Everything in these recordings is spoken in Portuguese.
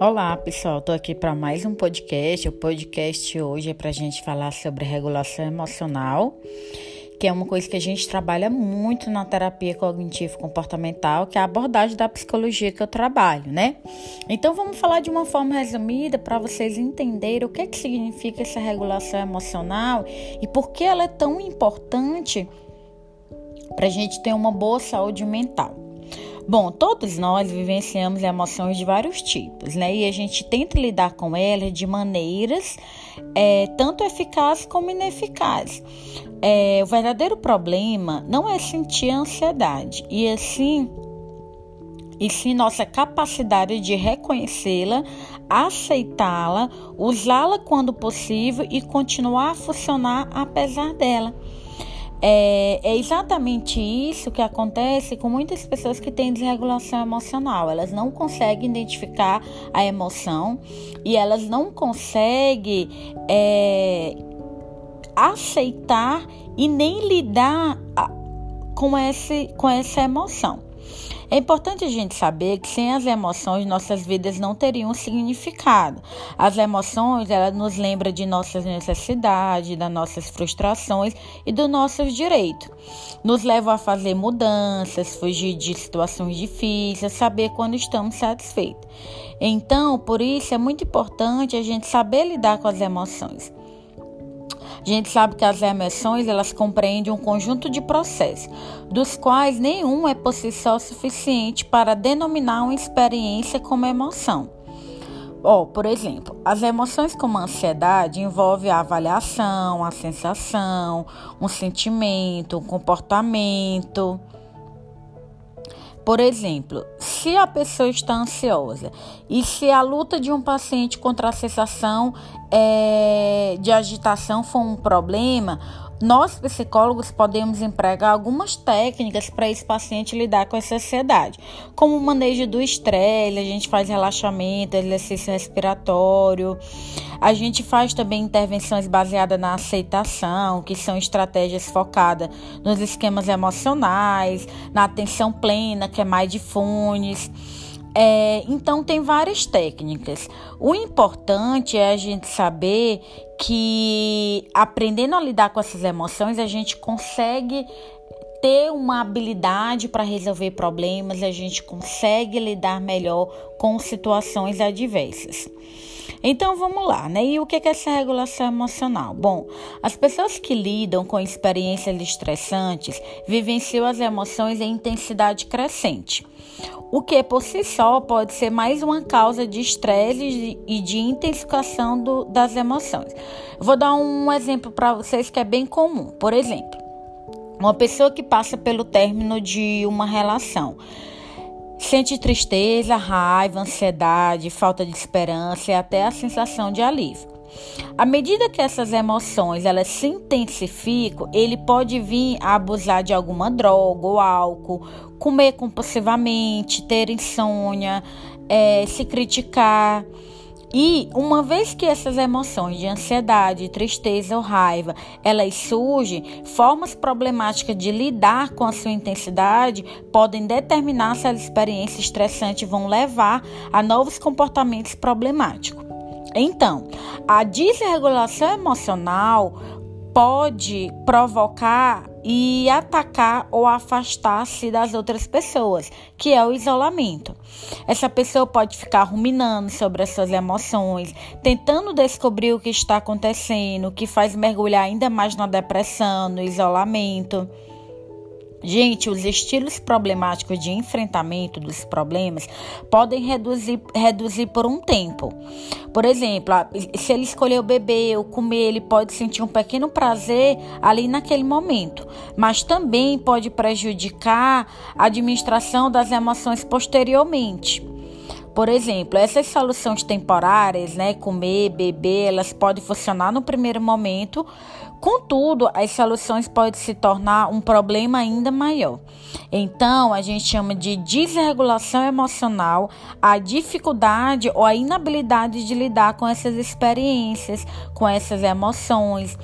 Olá, pessoal. Estou aqui para mais um podcast. O podcast hoje é para a gente falar sobre regulação emocional, que é uma coisa que a gente trabalha muito na terapia cognitivo-comportamental, que é a abordagem da psicologia que eu trabalho, né? Então, vamos falar de uma forma resumida para vocês entenderem o que, que significa essa regulação emocional e por que ela é tão importante para a gente ter uma boa saúde mental. Bom, todos nós vivenciamos emoções de vários tipos, né? E a gente tenta lidar com elas de maneiras é, tanto eficazes como ineficazes. É, o verdadeiro problema não é sentir ansiedade, e assim e sim nossa capacidade de reconhecê-la, aceitá-la, usá-la quando possível e continuar a funcionar apesar dela. É, é, exatamente isso que acontece com muitas pessoas que têm desregulação emocional. Elas não conseguem identificar a emoção e elas não conseguem é, aceitar e nem lidar com, esse, com essa emoção. É importante a gente saber que sem as emoções nossas vidas não teriam significado. As emoções, elas nos lembram de nossas necessidades, das nossas frustrações e dos nossos direitos. Nos levam a fazer mudanças, fugir de situações difíceis, saber quando estamos satisfeitos. Então, por isso é muito importante a gente saber lidar com as emoções. A gente sabe que as emoções elas compreendem um conjunto de processos, dos quais nenhum é por si só suficiente para denominar uma experiência como emoção. Oh, por exemplo, as emoções como a ansiedade envolvem a avaliação, a sensação, um sentimento, um comportamento. Por exemplo, se a pessoa está ansiosa e se a luta de um paciente contra a sensação é, de agitação for um problema, nós psicólogos podemos empregar algumas técnicas para esse paciente lidar com essa ansiedade, como o manejo do estresse, a gente faz relaxamento, exercício respiratório, a gente faz também intervenções baseadas na aceitação, que são estratégias focadas nos esquemas emocionais, na atenção plena, que é mais de funes. É, então, tem várias técnicas. O importante é a gente saber que aprendendo a lidar com essas emoções, a gente consegue ter uma habilidade para resolver problemas, a gente consegue lidar melhor com situações adversas. Então vamos lá, né? E o que é essa regulação emocional? Bom, as pessoas que lidam com experiências estressantes vivenciam as emoções em intensidade crescente, o que por si só pode ser mais uma causa de estresse e de intensificação do, das emoções. Vou dar um exemplo para vocês que é bem comum. Por exemplo, uma pessoa que passa pelo término de uma relação. Sente tristeza, raiva, ansiedade, falta de esperança e até a sensação de alívio. À medida que essas emoções elas se intensificam, ele pode vir a abusar de alguma droga ou álcool, comer compulsivamente, ter insônia, é, se criticar. E uma vez que essas emoções de ansiedade, tristeza ou raiva, elas surgem, formas problemáticas de lidar com a sua intensidade podem determinar se as experiências estressantes vão levar a novos comportamentos problemáticos. Então, a desregulação emocional pode provocar e atacar ou afastar-se das outras pessoas, que é o isolamento. Essa pessoa pode ficar ruminando sobre as suas emoções, tentando descobrir o que está acontecendo, o que faz mergulhar ainda mais na depressão, no isolamento. Gente, os estilos problemáticos de enfrentamento dos problemas podem reduzir, reduzir por um tempo. Por exemplo, se ele escolheu beber ou comer, ele pode sentir um pequeno prazer ali naquele momento, mas também pode prejudicar a administração das emoções posteriormente. Por exemplo, essas soluções temporárias, né, comer, beber, elas podem funcionar no primeiro momento, contudo, as soluções podem se tornar um problema ainda maior. Então, a gente chama de desregulação emocional a dificuldade ou a inabilidade de lidar com essas experiências, com essas emoções.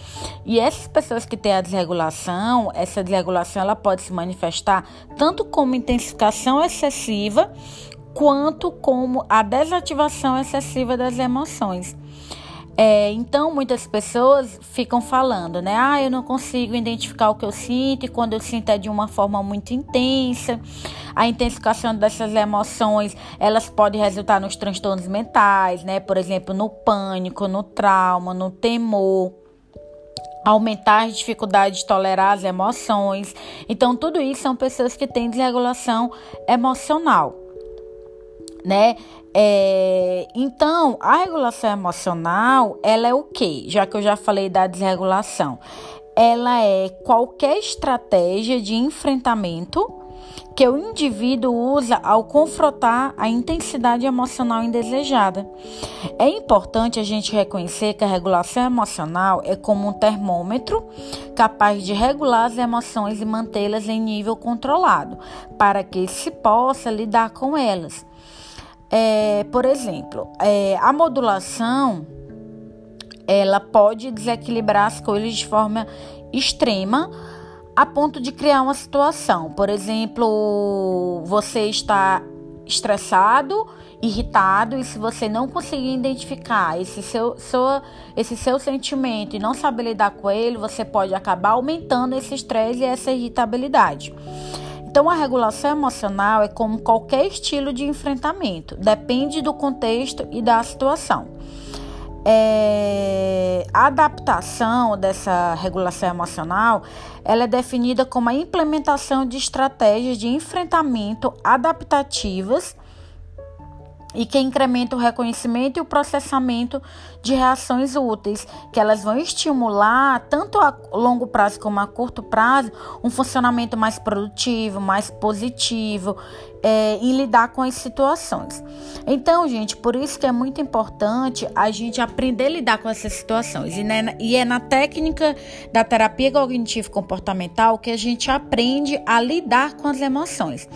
E essas pessoas que têm a desregulação, essa desregulação ela pode se manifestar tanto como intensificação excessiva quanto como a desativação excessiva das emoções. É, então, muitas pessoas ficam falando, né? Ah, eu não consigo identificar o que eu sinto, e quando eu sinto é de uma forma muito intensa. A intensificação dessas emoções, elas podem resultar nos transtornos mentais, né? Por exemplo, no pânico, no trauma, no temor aumentar a dificuldade de tolerar as emoções. Então, tudo isso são pessoas que têm desregulação emocional, né? É, então, a regulação emocional, ela é o que? Já que eu já falei da desregulação, ela é qualquer estratégia de enfrentamento que o indivíduo usa ao confrontar a intensidade emocional indesejada. É importante a gente reconhecer que a regulação emocional é como um termômetro capaz de regular as emoções e mantê-las em nível controlado, para que se possa lidar com elas. É, por exemplo, é, a modulação ela pode desequilibrar as coisas de forma extrema a ponto de criar uma situação. Por exemplo, você está estressado, irritado, e se você não conseguir identificar esse seu, seu, esse seu sentimento e não saber lidar com ele, você pode acabar aumentando esse estresse e essa irritabilidade. Então, a regulação emocional é como qualquer estilo de enfrentamento, depende do contexto e da situação. É, a adaptação dessa regulação emocional ela é definida como a implementação de estratégias de enfrentamento adaptativas e que incrementa o reconhecimento e o processamento de reações úteis, que elas vão estimular, tanto a longo prazo como a curto prazo, um funcionamento mais produtivo, mais positivo é, em lidar com as situações. Então, gente, por isso que é muito importante a gente aprender a lidar com essas situações. E, né, e é na técnica da terapia cognitivo-comportamental que a gente aprende a lidar com as emoções.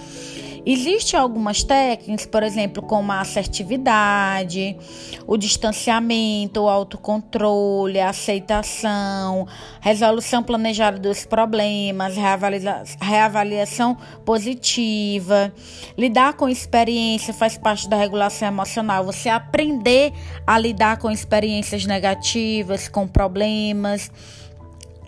Existem algumas técnicas, por exemplo, como a assertividade, o distanciamento, o autocontrole, a aceitação, resolução planejada dos problemas, reavaliação positiva. Lidar com experiência faz parte da regulação emocional. Você aprender a lidar com experiências negativas, com problemas.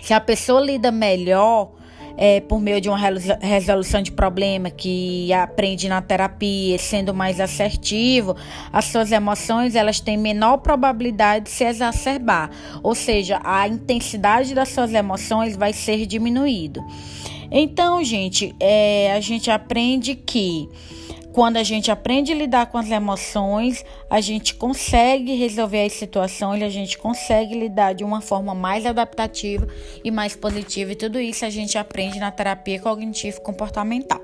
Se a pessoa lida melhor, é, por meio de uma resolução de problema que aprende na terapia, sendo mais assertivo, as suas emoções elas têm menor probabilidade de se exacerbar, ou seja, a intensidade das suas emoções vai ser diminuído. Então, gente, é, a gente aprende que quando a gente aprende a lidar com as emoções, a gente consegue resolver as situações, a gente consegue lidar de uma forma mais adaptativa e mais positiva. E tudo isso a gente aprende na terapia cognitivo-comportamental.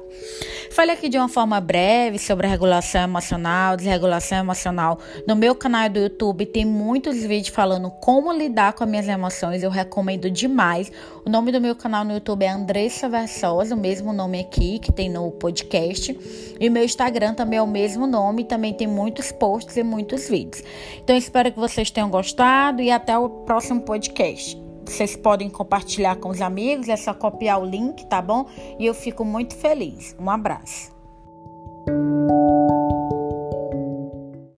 Falei aqui de uma forma breve sobre a regulação emocional, desregulação emocional. No meu canal do YouTube tem muitos vídeos falando como lidar com as minhas emoções. Eu recomendo demais. O nome do meu canal no YouTube é Andressa Versosa, o mesmo nome aqui que tem no podcast. E meu Instagram também é o mesmo nome, também tem muitos posts e muitos vídeos. Então espero que vocês tenham gostado e até o próximo podcast. Vocês podem compartilhar com os amigos, é só copiar o link, tá bom? E eu fico muito feliz. Um abraço.